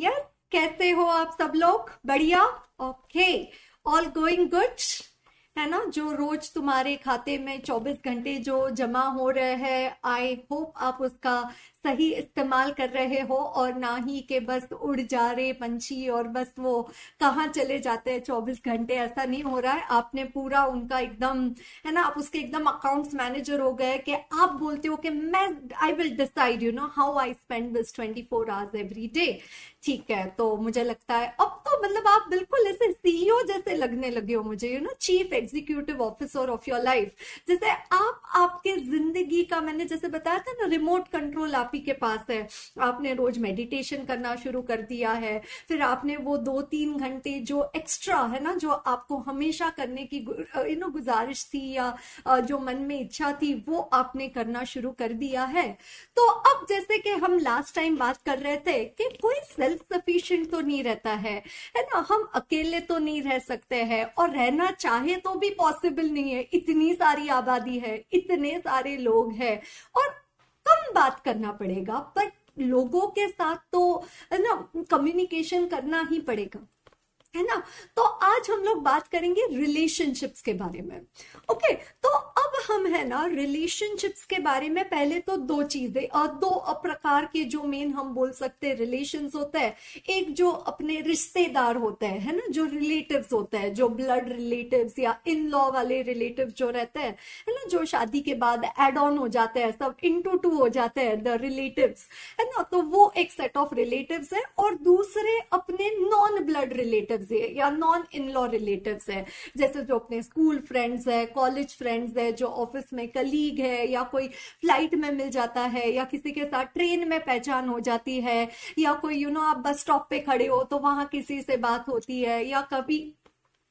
Yes कैसे हो आप सब लोग? बढ़िया? ओके ऑल गोइंग गुड है ना? जो रोज तुम्हारे खाते में 24 घंटे जो जमा हो रहे हैं आई होप आप उसका सही इस्तेमाल कर रहे हो और ना ही के बस उड़ जा रहे पंछी और बस वो कहाँ चले जाते हैं चौबीस घंटे, ऐसा नहीं हो रहा है। आपने पूरा उनका एकदम, है ना, आप उसके एकदम अकाउंट्स मैनेजर हो गए कि आप बोलते हो कि मैं I will decide you know how I spend this twenty four hours every day ठीक है तो मुझे लगता है, अब तो मतलब आप बिल्कुल ऐसे सीईओ जैसे लगने लगे हो मुझे you know chief executive officer of your life जैसे आप, आपके ज़िंदगी का मैंने जैसे बताया था ना रिमोट कंट्रोल आप ही के पास है, आपने रोज मेडिटेशन करना शुरू कर दिया है, फिर आपने वो दो तीन घंटे जो एक्स्ट्रा है ना, जो आपको हमेशा करने की यू नो गुजारिश थी या जो मन में इच्छा थी, वो आपने करना शुरू कर दिया है। तो अब जैसे कि हम लास्ट टाइम बात कर रहे थे कि कोई सेल्फ सफिशिएंट तो नहीं रहता है है ना? हम अकेले तो नहीं रह सकते हैं और रहना चाहे तो भी पॉसिबल नहीं है। इतनी सारी आबादी है, इतने सारे लोग हैं और बात करना पड़ेगा बट लोगों के साथ तो ना कम्युनिकेशन करना ही पड़ेगा। है ना? तो आज हम लोग बात करेंगे रिलेशनशिप्स के बारे में। ओके तो अब हम है ना रिलेशनशिप्स के बारे में पहले तो दो चीज़ें और दो प्रकार के जो मेन हम बोल सकते हैं रिलेशन होते हैं। एक जो अपने रिश्तेदार होते हैं, है ना? जो रिलेटिव होते हैं, जो ब्लड रिलेटिव या इन लॉ वाले रिलेटिव जो रहते हैं, है ना? जो शादी के बाद एड ऑन हो जाते हैं, सब इन टू टू हो जाते हैं द रिलेटिव है ना? तो वो एक सेट ऑफ़ रिलेटिव है और दूसरे अपने नॉन ब्लड रिलेटिव रिलेटिव्स है या नॉन इन लॉ रिलेटिव्स है जैसे जो अपने स्कूल फ्रेंड्स है कॉलेज फ्रेंड्स है जो ऑफ़िस में कलीग है या कोई फ़्लाइट में मिल जाता है या किसी के साथ ट्रेन में पहचान हो जाती है या कोई यू you नो know, आप बस स्टॉप पे खड़े हो तो वहाँ किसी से बात होती है या कभी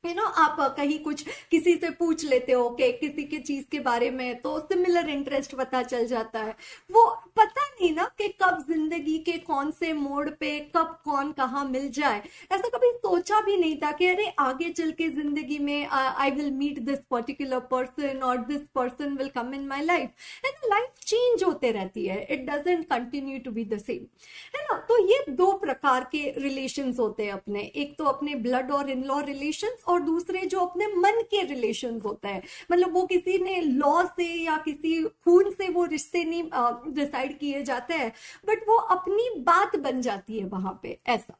यू नो आप कहीं कुछ किसी से पूछ लेते हो कि किसी के चीज़ के बारे में तो सिमिलर इंटरेस्ट पता चल जाता है। वो पता नहीं ना कि कब ज़िंदगी के कौन से मोड़ पे, कब कौन कहा मिल जाए। ऐसा कभी सोचा भी नहीं था कि अरे, आगे चल के ज़िंदगी में I will meet this particular person और this person will come in my life and life change होते रहती है। It doesn't continue to be the same है ना तो ये दो प्रकार के रिलेशन होते हैं अपने। एक तो अपने ब्लड और इन लॉ रिलेशन और दूसरे जो अपने मन के रिलेशन होते हैं। मतलब वो किसी ने लॉ से या किसी खून से वो रिश्ते नहीं डिसाइड किए जाते हैं बट वो अपनी बात बन जाती है वहाँ पे, ऐसा।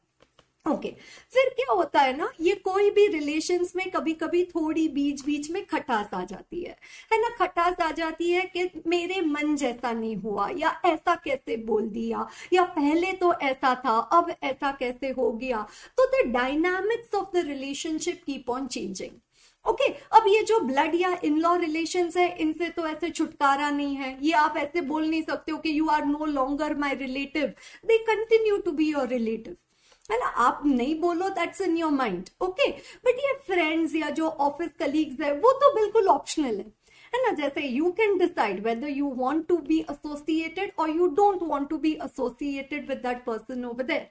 ओके। okay. फिर क्या होता है ना ये कोई भी रिलेशंस में कभी कभी थोड़ी बीच बीच में खटास आ जाती है। है ना? खटास आ जाती है कि मेरे मन जैसा नहीं हुआ या ऐसा कैसे बोल दिया या पहले तो ऐसा था अब ऐसा कैसे हो गया? तो the dynamics of the relationship keep on changing okay? okay, अब ये जो ब्लड या इन लॉ रिलेशन है इनसे तो ऐसे छुटकारा नहीं है। ये आप ऐसे बोल नहीं सकते हो कि you are no longer my relative they continue to be your relative है ना? आप नहीं बोलो that's in your mind okay but ये फ्रेंड्स या जो ऑफ़िस कलीग्स है, वो तो बिल्कुल ऑप्शनल है है ना? जैसे you can decide whether you want to be associated और you don't want to be associated with that person over there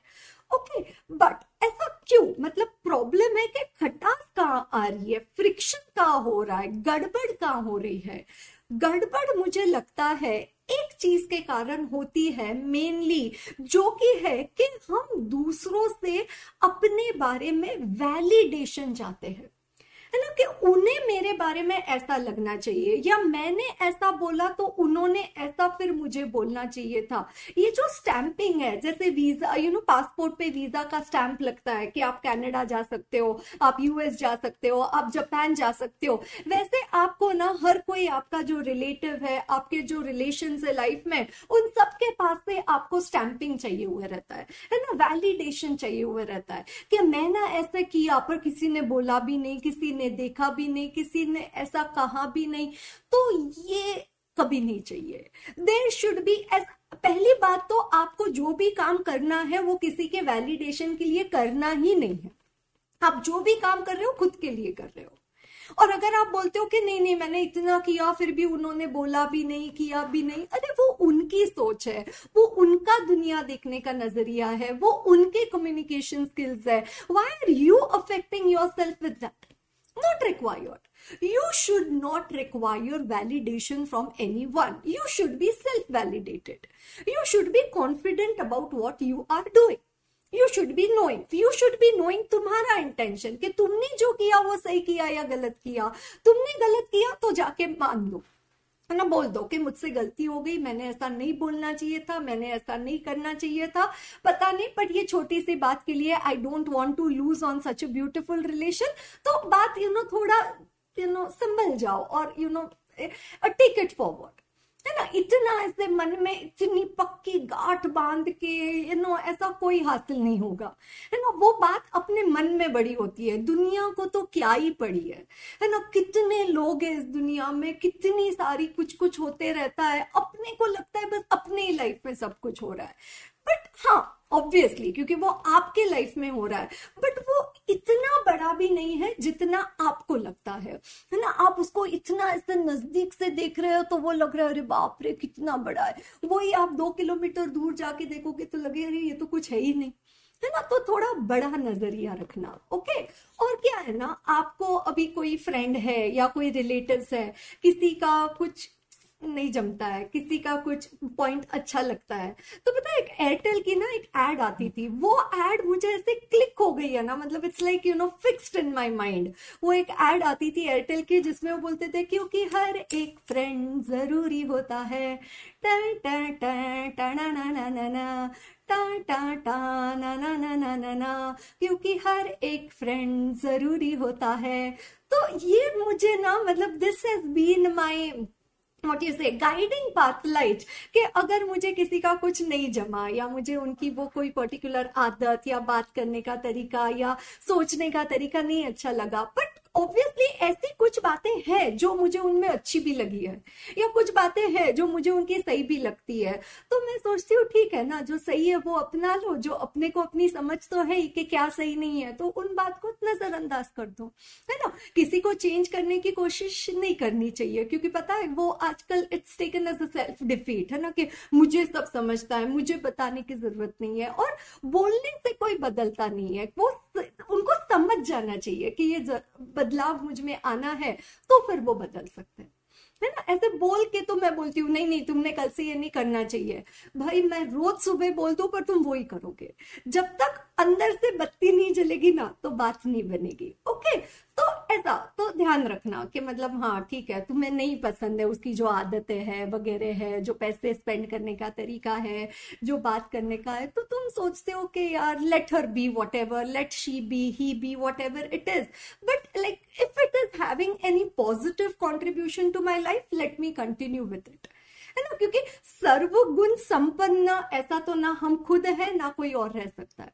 okay but ऐसा क्यों? मतलब प्रॉब्लम है कि खटास कहाँ आ रही है? फ्रिक्शन कहाँ हो रहा है? गड़बड़ कहाँ हो रही है? गड़बड़ मुझे लगता है एक चीज़ के कारण होती है मेनली जो कि है कि हम दूसरों से अपने बारे में वैलिडेशन चाहते हैं। है ना कि उन्हें मेरे बारे में ऐसा लगना चाहिए, या मैंने ऐसा बोला तो उन्होंने ऐसा फिर मुझे बोलना चाहिए था। ये जो स्टैंपिंग है, जैसे वीज़ा यू नो पासपोर्ट पे वीज़ा का स्टैंप लगता है कि आप कनाडा जा सकते हो, आप यूएस जा सकते हो, आप जापान जा सकते हो, वैसे आपको ना हर कोई आपका जो रिलेटिव है, आपके जो रिलेशन है लाइफ में, उन सबके पास से आपको स्टैंपिंग चाहिए हुए रहता है। है ना? वैलिडेशन चाहिए हुए रहता है कि मैं ना ऐसा किया पर किसी ने बोला भी नहीं, किसी ने, देखा भी नहीं, किसी ने ऐसा कहा भी नहीं तो ये कभी नहीं चाहिए। देर शुड बी एज पहली बात तो आपको जो भी काम करना है, वो किसी के वैलिडेशन के लिए करना ही नहीं है। आप जो भी काम कर रहे हो, खुद के लिए कर रहे हो। और अगर आप बोलते हो कि नहीं नहीं, मैंने इतना किया, फिर भी उन्होंने बोला भी नहीं, किया भी नहीं, अरे वो उनकी सोच है। वो उनका दुनिया देखने का नज़रिया है। वो उनके कम्युनिकेशन स्किल्स है। Why are you affecting yourself with that not required. You should not require validation from anyone. You should be self validated. You should be confident about what you are doing. You should be knowing you should be knowing तुम्हारा intention कि तुमने जो किया वो सही किया या गलत किया तुमने गलत किया तो जाके मान लो है ना बोल दो कि मुझसे गलती हो गई मैंने ऐसा नहीं बोलना चाहिए था मैंने ऐसा नहीं करना चाहिए था। पता नहीं बट ये छोटी सी बात के लिए I don't want to lose on such a beautiful relation तो बात यू you नो know, थोड़ा यू नो संभल जाओ और you know take it forward है ना, इतना ऐसे मन में इतनी पक्की गांठ बाँध के यू नो ऐसा कोई हासिल नहीं होगा। है ना, वो बात अपने मन में बड़ी होती है। दुनिया को तो क्या ही पड़ी है। है ना, कितने लोग हैं इस दुनिया में, कितनी सारी कुछ कुछ होते रहता है। अपने को लगता है बस अपने ही लाइफ में सब कुछ हो रहा है। बट हाँ ऑब्वियसली क्योंकि वो आपके लाइफ में हो रहा है। बट वो इतना बड़ा भी नहीं है जितना आपको लगता है। है ना? आप उसको इतना ऐसे नज़दीक से देख रहे हो तो वो लग रहा है, अरे बाप रे, कितना बड़ा है। वही आप दो किलोमीटर दूर जाके देखोगे तो लगे, अरे, ये तो कुछ है ही नहीं। है ना? तो थोड़ा बड़ा नज़रिया रखना, ओके? और क्या है ना? आपको अभी कोई फ्रेंड है या कोई रिलेटिव्स है, किसी का कुछ नहीं जमता है, किसी का कुछ पॉइंट अच्छा लगता है। तो पता है, एक एयरटेल की ना एक एड आती थी, वो एड मुझे ऐसे क्लिक हो गई है ना मतलब it's like you know fixed in my mind वो एक एड आती थी एयरटेल की, जिसमें वो बोलते थे, क्योंकि हर एक फ्रेंड ज़रूरी होता है। टा ना क्योंकि हर एक फ्रेंड ज़रूरी होता है। तो ये मुझे ना मतलब this has been my what you say guiding path light कि अगर मुझे किसी का कुछ नहीं जमा, या मुझे उनकी वो कोई पर्टिकुलर आदत, या बात करने का तरीका, या सोचने का तरीका नहीं अच्छा लगा बट ऑब्वियसली ऐसी कुछ बातें हैं जो मुझे उनमें अच्छी भी लगी है, या कुछ बातें हैं जो मुझे उनकी सही भी लगती है। तो मैं सोचती हूँ, ठीक है ना, जो सही है वो अपना लो, जो अपने को अपनी समझ तो है कि क्या सही नहीं है तो उन बात को नजरअंदाज कर दो, है ना? किसी को चेंज करने की कोशिश नहीं करनी चाहिए, क्योंकि पता है वो आजकल it's taken as a self defeat है ना, कि मुझे सब समझता है, मुझे बताने की ज़रूरत नहीं है, और बोलने से कोई बदलता नहीं है। वो उनको समझ जाना चाहिए कि ये बदलाव मुझमें आना है तो फिर वो बदल सकते हैं। है ना? ऐसे बोल के तो मैं बोलती हूँ, नहीं नहीं, तुमने कल से ये नहीं करना चाहिए। भाई, मैं रोज सुबह बोल दू, पर तुम वो ही करोगे। जब तक अंदर से बत्ती नहीं जलेगी ना तो बात नहीं बनेगी। ओके? तो ऐसा तो ध्यान रखना कि मतलब हाँ ठीक है, तुम्हें नहीं पसंद है, उसकी जो आदतें है, वगैरह है, जो पैसे स्पेंड करने का तरीका है, जो बात करने का है तो तुम सोचते हो कि यार let her be whatever let she be he be whatever it is but like if it is having any positive contribution to my life let me continue with it है ना? क्योंकि सर्वगुण संपन्न, ऐसा तो ना हम खुद है, ना कोई और रह सकता है।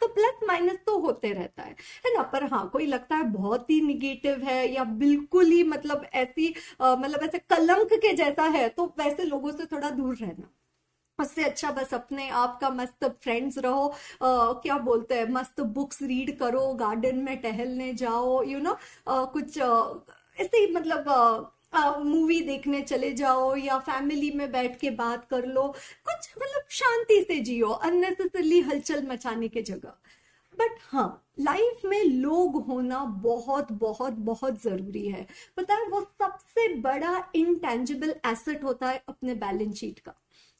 तो प्लस माइनस तो होते रहता है। है ना? पर हाँ कोई लगता है बहुत ही निगेटिव है या बिल्कुल ही मतलब ऐसी मतलब ऐसे कलंक के जैसा है तो वैसे लोगों से थोड़ा दूर रहना। उससे अच्छा बस अपने आप का मस्त फ्रेंड्स रहो। आ, क्या बोलते हैं? मस्त बुक्स रीड करो गार्डन में टहलने जाओ यू you नो know, कुछ ऐसे ही मतलब मूवी देखने चले जाओ या फैमिली में बैठ के बात कर लो। कुछ मतलब शांति से जियो अननेसेसरली हलचल मचाने के जगह। बट हाँ लाइफ में लोग होना बहुत बहुत बहुत ज़रूरी है। पता है वो सबसे बड़ा इनटेंजिबल एसेट होता है अपने बैलेंस शीट का।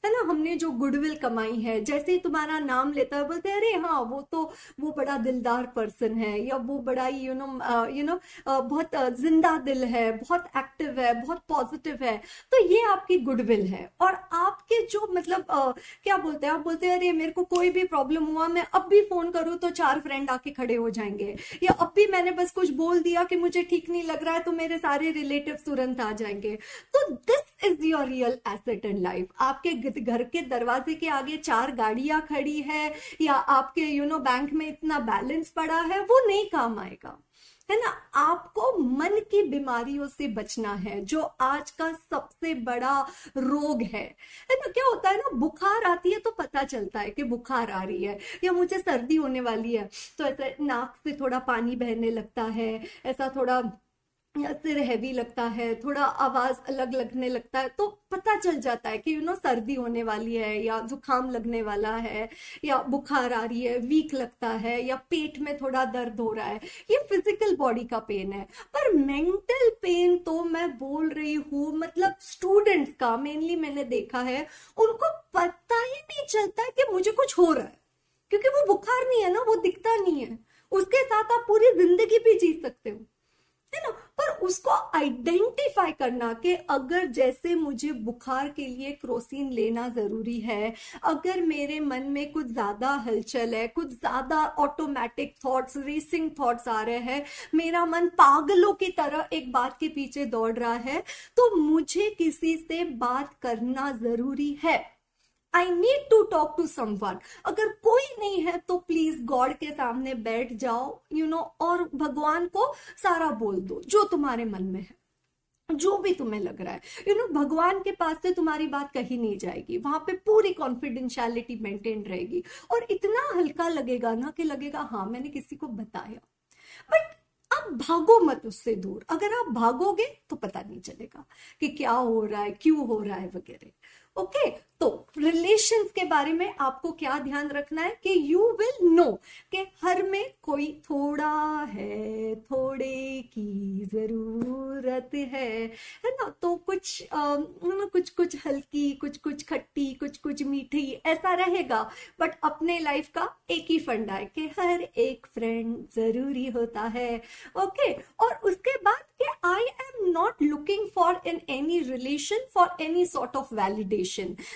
है ना हमने जो गुडविल कमाई है जैसे ही तुम्हारा नाम लेता है बोलते हैं अरे हाँ वो तो वो बड़ा दिलदार पर्सन है या वो बड़ा यू नो यू नो बहुत ज़िंदा दिल है बहुत एक्टिव है बहुत पॉजिटिव है। तो ये आपकी गुडविल है। और आपके जो मतलब uh, क्या बोलते हैं आप बोलते हैं अरे मेरे को कोई भी प्रॉब्लम हुआ मैं अब भी फ़ोन करूँ तो चार फ्रेंड आके खड़े हो जाएँगे। या अब भी मैंने बस कुछ बोल दिया कि मुझे ठीक नहीं लग रहा है तो मेरे सारे रिलेटिव तुरंत आ जाएँगे। तो this is your real asset in life आपके घर के दरवाजे के आगे चार गाड़ियाँ खड़ी है, या आपके यू नो बैंक में इतना बैलेंस पड़ा है, वो नहीं काम आएगा। है ना? आपको मन की बीमारियों से बचना है, जो आज का सबसे बड़ा रोग है। है ना? क्या होता है ना? बुखार आती है तो पता चलता है कि बुखार आ रही है, या मुझे सर्दी होने वाली है तो ऐसा नाक से थोड़ा पानी बहने लगता है, ऐसा थोड़ा सिर हैवी लगता है, थोड़ा आवाज़ अलग लगने लगता है तो पता चल जाता है कि यू नो सर्दी होने वाली है या जुकाम लगने वाला है या बुखार आ रही है वीक लगता है या पेट में थोड़ा दर्द हो रहा है, ये फ़िज़िकल बॉडी का पेन है। पर मेंटल पेन तो मैं बोल रही हूँ मतलब स्टूडेंट्स का मेनली मैंने देखा है, उनको पता ही नहीं चलता कि मुझे कुछ हो रहा है, क्योंकि वो बुखार नहीं है ना, वो दिखता नहीं है। उसके साथ आप पूरी ज़िंदगी भी जी सकते हो। है ना? पर उसको आइडेंटिफाई करना कि अगर जैसे मुझे बुखार के लिए क्रोसिन लेना ज़रूरी है, अगर मेरे मन में कुछ ज़्यादा हलचल है, कुछ ज़्यादा ऑटोमेटिक थॉट्स रेसिंग थॉट्स आ रहे हैं, मेरा मन पागलों की तरह एक बात के पीछे दौड़ रहा है तो मुझे किसी से बात करना ज़रूरी है। I need to talk to someone अगर कोई नहीं है तो प्लीज़ गॉड के सामने बैठ जाओ यू you नो know, और भगवान को सारा बोल दो जो तुम्हारे मन में है जो भी तुम्हें लग रहा है। यू you नो know, भगवान के पास से तुम्हारी बात कहीं नहीं जाएगी वहाँ पे पूरी कॉन्फिडेंशियलिटी मेंटेन रहेगी। और इतना हल्का लगेगा ना कि लगेगा हाँ मैंने किसी को बताया। बट अब भागो मत उससे दूर। अगर आप भागोगे तो पता नहीं चलेगा कि क्या हो रहा है क्यों हो रहा है वगैरह। ओके okay, तो रिलेशंस के बारे में आपको क्या ध्यान रखना है कि यू विल नो कि हर में कोई थोड़ा है थोड़े की ज़रूरत है है ना? तो कुछ आ, कुछ कुछ हल्की कुछ कुछ खट्टी कुछ कुछ मीठी ऐसा रहेगा। बट अपने लाइफ का एक ही फंडा है कि हर एक फ्रेंड ज़रूरी होता है। ओके और उसके बाद कि I am not looking for in any relation for any sort of validation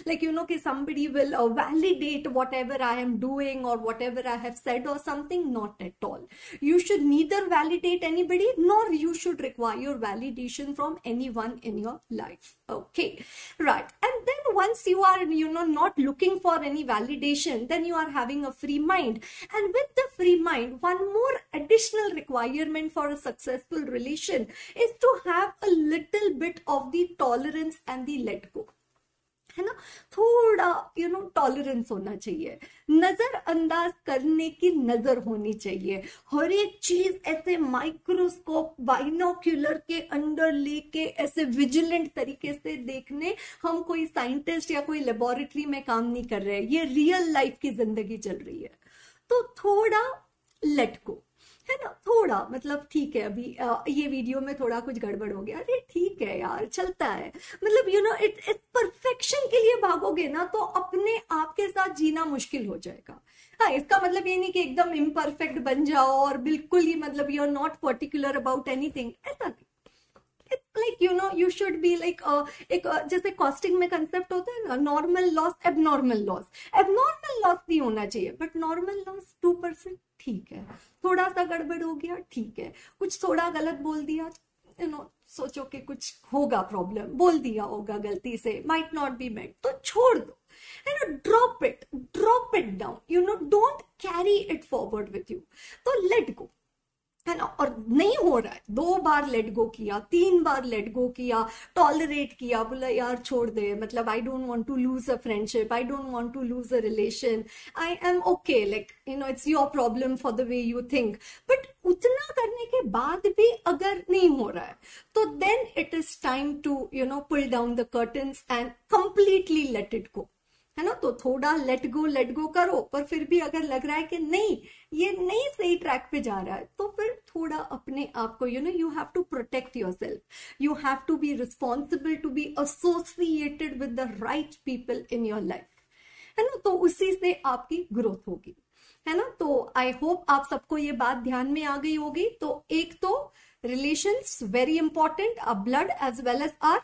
like you know कि somebody will uh, validate whatever I am doing or whatever I have said or something not at all. You should neither validate anybody nor you should require validation from anyone in your life. Okay right. And then once you are you know not looking for any validation then you are having a free mind. And with the free mind one more additional requirement for a successful relation is to have a little bit of the tolerance and the let go है ना? थोड़ा you no tolerance होना चाहिए। नज़र अंदाज करने की नज़र होनी चाहिए। हर एक चीज़ ऐसे माइक्रोस्कोप बाइनोक्यूलर के अंडर लेके, ऐसे विजिलेंट तरीके से देखने, हम कोई साइंटिस्ट या कोई लेबोरेटरी में काम नहीं कर रहे। ये रियल लाइफ की ज़िंदगी चल रही है। तो थोड़ा लेट को है ना थोड़ा मतलब ठीक है अभी आ, ये वीडियो में थोड़ा कुछ गड़बड़ हो गया। अरे ठीक है यार चलता है। मतलब you know it is perfection के लिए भागोगे ना तो अपने आप के साथ जीना मुश्किल हो जाएगा। हाँ इसका मतलब ये नहीं कि एकदम इम्परफेक्ट बन जाओ और बिल्कुल ही मतलब you are not particular about anything ऐसा नहीं। Like you know you should be like एक uh, जैसे कॉस्टिंग में कंसेप्ट होता है ना normal loss abnormal loss abnormal loss नहीं होना चाहिए but normal loss two percent ठीक है. थोड़ा सा गड़बड़ हो गया ठीक है. कुछ थोड़ा गलत बोल दिया यू नो सोचो कि कुछ होगा प्रॉब्लम बोल दिया होगा गलती से माइट नॉट बी मेट तो छोड़ दो. है ना drop it drop it down you know don't carry it forward with you तो लेट गो है ना? और नहीं हो रहा है। दो बार लेट गो किया, तीन बार लेट गो किया टॉलरेट किया, बोला, यार, छोड़ दे। मतलब I don't want to lose a friendship I don't want to lose a relation I am okay like you know it's your problem for the way you think but उतना करने के बाद भी अगर नहीं हो रहा है तो then it is time to you know pull down the curtain and completely let it go है ना? तो थोड़ा लेट गो लेट गो करो, पर फिर भी अगर लग रहा है कि नहीं, ये नहीं सही ट्रैक पे जा रहा है तो फिर थोड़ा अपने आप को you know you have to protect your self you have to be responsible to be associated with the right people in your life है ना? तो उसी से आपकी ग्रोथ होगी। है ना? तो आई होप आप सबको ये बात ध्यान में आ गई होगी। तो एक तो relations very important a blood as well as are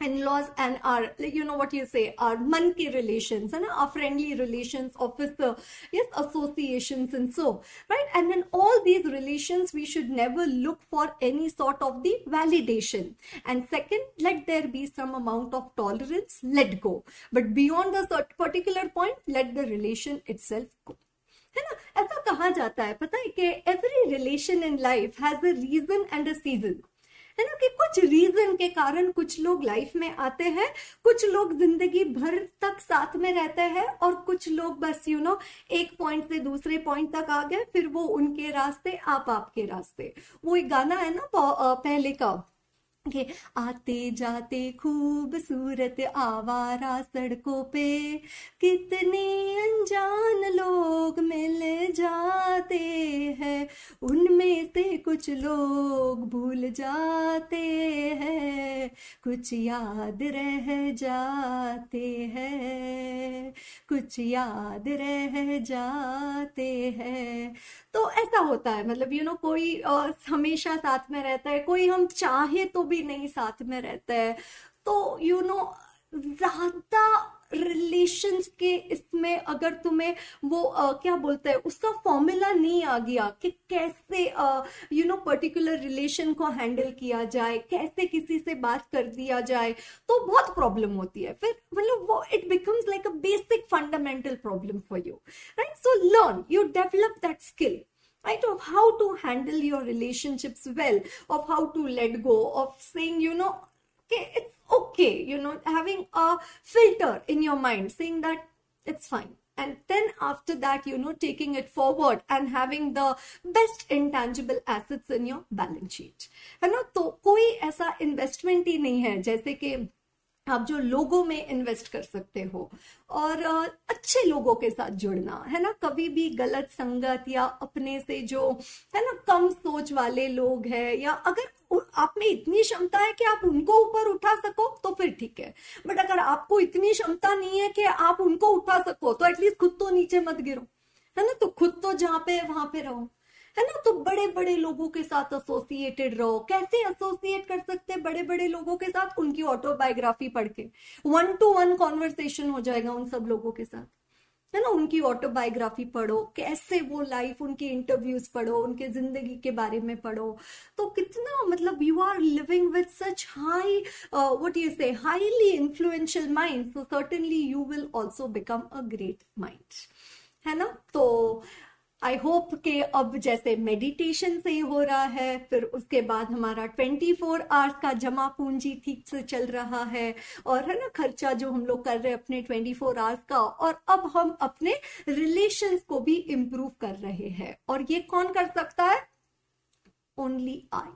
in-laws and our you know what you say our monkey relations and our friendly relations officer yes associations and so right and in all these relations we should never look for any sort of the validation and second let there be some amount of tolerance let go but beyond the particular point let the relation itself go है ना ऐसा कहा जाता है पता है कि every relation in life has a reason and a season है ना कि कुछ रीजन के कारण कुछ लोग लाइफ में आते हैं, कुछ लोग ज़िंदगी भर तक साथ में रहते हैं और कुछ लोग बस यू नो एक पॉइंट से दूसरे पॉइंट तक आ गए, फिर वो उनके रास्ते, आप आपके रास्ते। वो एक गाना है ना पहले का। के आते जाते खूबसूरत आवारा सड़कों पे कितने अनजान लोग मिल जाते हैं। उनमें से कुछ लोग भूल जाते हैं कुछ याद रह जाते हैं कुछ याद रह जाते हैं। तो ऐसा होता है मतलब यू you नो know, कोई हमेशा साथ में रहता है कोई हम चाहे तो भी नहीं साथ में रहता है। तो यू नो ज़्यादा रिलेशंस के इसमें अगर तुम्हें वो आ, क्या बोलते हैं उसका फॉर्मूला नहीं आ गया कि कैसे यू नो पर्टिकुलर रिलेशन को हैंडल किया जाए कैसे किसी से बात कर दिया जाए तो बहुत प्रॉब्लम होती है। फिर मतलब वो it becomes like a basic fundamental problem for you right so learn you develop that skill right of how to handle your relationships well of how to let go of saying you know okay it's okay you know having a filter in your mind saying that it's fine and then after that you know taking it forward and having the best intangible assets in your balance sheet है ना तो कोई ऐसा investment ही नहीं है जैसे कि आप जो लोगों में इन्वेस्ट कर सकते हो। और अच्छे लोगों के साथ जुड़ना, है ना? कभी भी गलत संगत या अपने से जो, है ना, कम सोच वाले लोग हैं या अगर आप में इतनी क्षमता है कि आप उनको ऊपर उठा सको तो फिर ठीक है। बट अगर आपको इतनी क्षमता नहीं है कि आप उनको उठा सको तो एटलीस्ट खुद तो नीचे मत गिरो, है ना? तो खुद तो जहाँ पे वहाँ पे रहो। है ना? तो बड़े बड़े लोगों के साथ एसोसिएटेड रहो। कैसे एसोसिएट कर सकते हैं बड़े बड़े लोगों के साथ? उनकी ऑटोबायोग्राफी पढ़ के। वन टू वन कॉन्वर्सेशन हो जाएगा उन सब लोगों के साथ। है ना? उनकी ऑटोबायोग्राफी पढ़ो। कैसे वो लाइफ उनके इंटरव्यूज़ पढ़ो, उनके ज़िंदगी के बारे में पढ़ो। तो कितना मतलब you are living with such high what you say highly influential mind so certainly you will also become a great mind है ना? तो आई होप के अब जैसे मेडिटेशन से ही हो रहा है, फिर उसके बाद हमारा 24 फोर आवर्स का जमा पूंजी ठीक से चल रहा है और है ना, खर्चा जो हम लोग कर रहे हैं अपने 24 फोर आवर्स का और अब हम अपने रिलेशन को भी इम्प्रूव कर रहे हैं। और ये कौन कर सकता है? Only I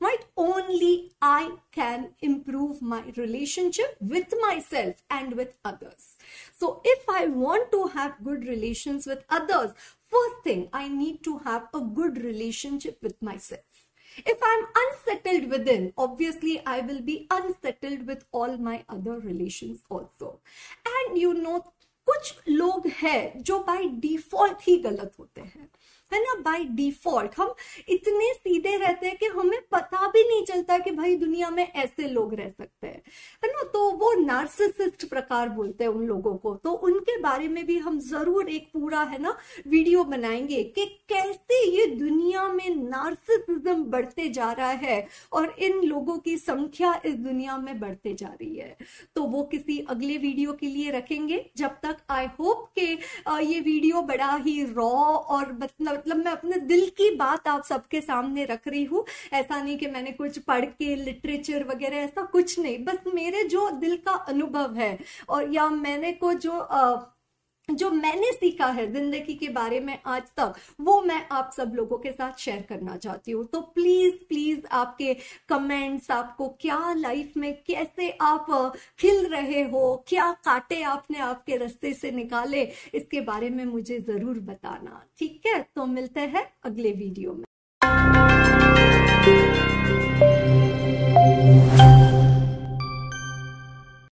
right? Only i can improve my relationship with myself and with others. So if i want to have good relations with others first thing i need to have a good relationship with myself if i'm unsettled within obviously i will be unsettled with all my other relations also and you know कुछ लोग हैं जो by default ही गलत होते हैं है ना by default हम इतने सीधे रहते हैं कि हमें पता भी नहीं चलता कि भाई दुनिया में ऐसे लोग रह सकते हैं। है ना तो वो नार्सिसिस्ट प्रकार बोलते हैं उन लोगों को। तो उनके बारे में भी हम ज़रूर एक पूरा, है ना वीडियो बनाएँगे कि कैसे ये दुनिया में नार्सिसिज्म बढ़ते जा रहा है और इन लोगों की संख्या इस दुनिया में बढ़ते जा रही है। तो वो किसी अगले वीडियो के लिए रखेंगे। जब तक आई होप के ये वीडियो बड़ा ही रॉ और मतलब मतलब मैं अपने दिल की बात आप सबके सामने रख रही हूँ। ऐसा नहीं कि मैंने कुछ पढ़ के लिटरेचर वगैरह ऐसा कुछ नहीं। बस मेरे जो दिल का अनुभव है और या मैंने को जो आ, जो मैंने सीखा है ज़िंदगी के बारे में आज तक, वो मैं आप सब लोगों के साथ शेयर करना चाहती हूँ। तो प्लीज़ प्लीज़ आपके कमेंट्स आपको क्या लाइफ में कैसे आप खिल रहे हो, क्या काटे आपने आपके रास्ते से निकाले, इसके बारे में मुझे ज़रूर बताना। ठीक है? तो मिलते हैं अगले वीडियो में।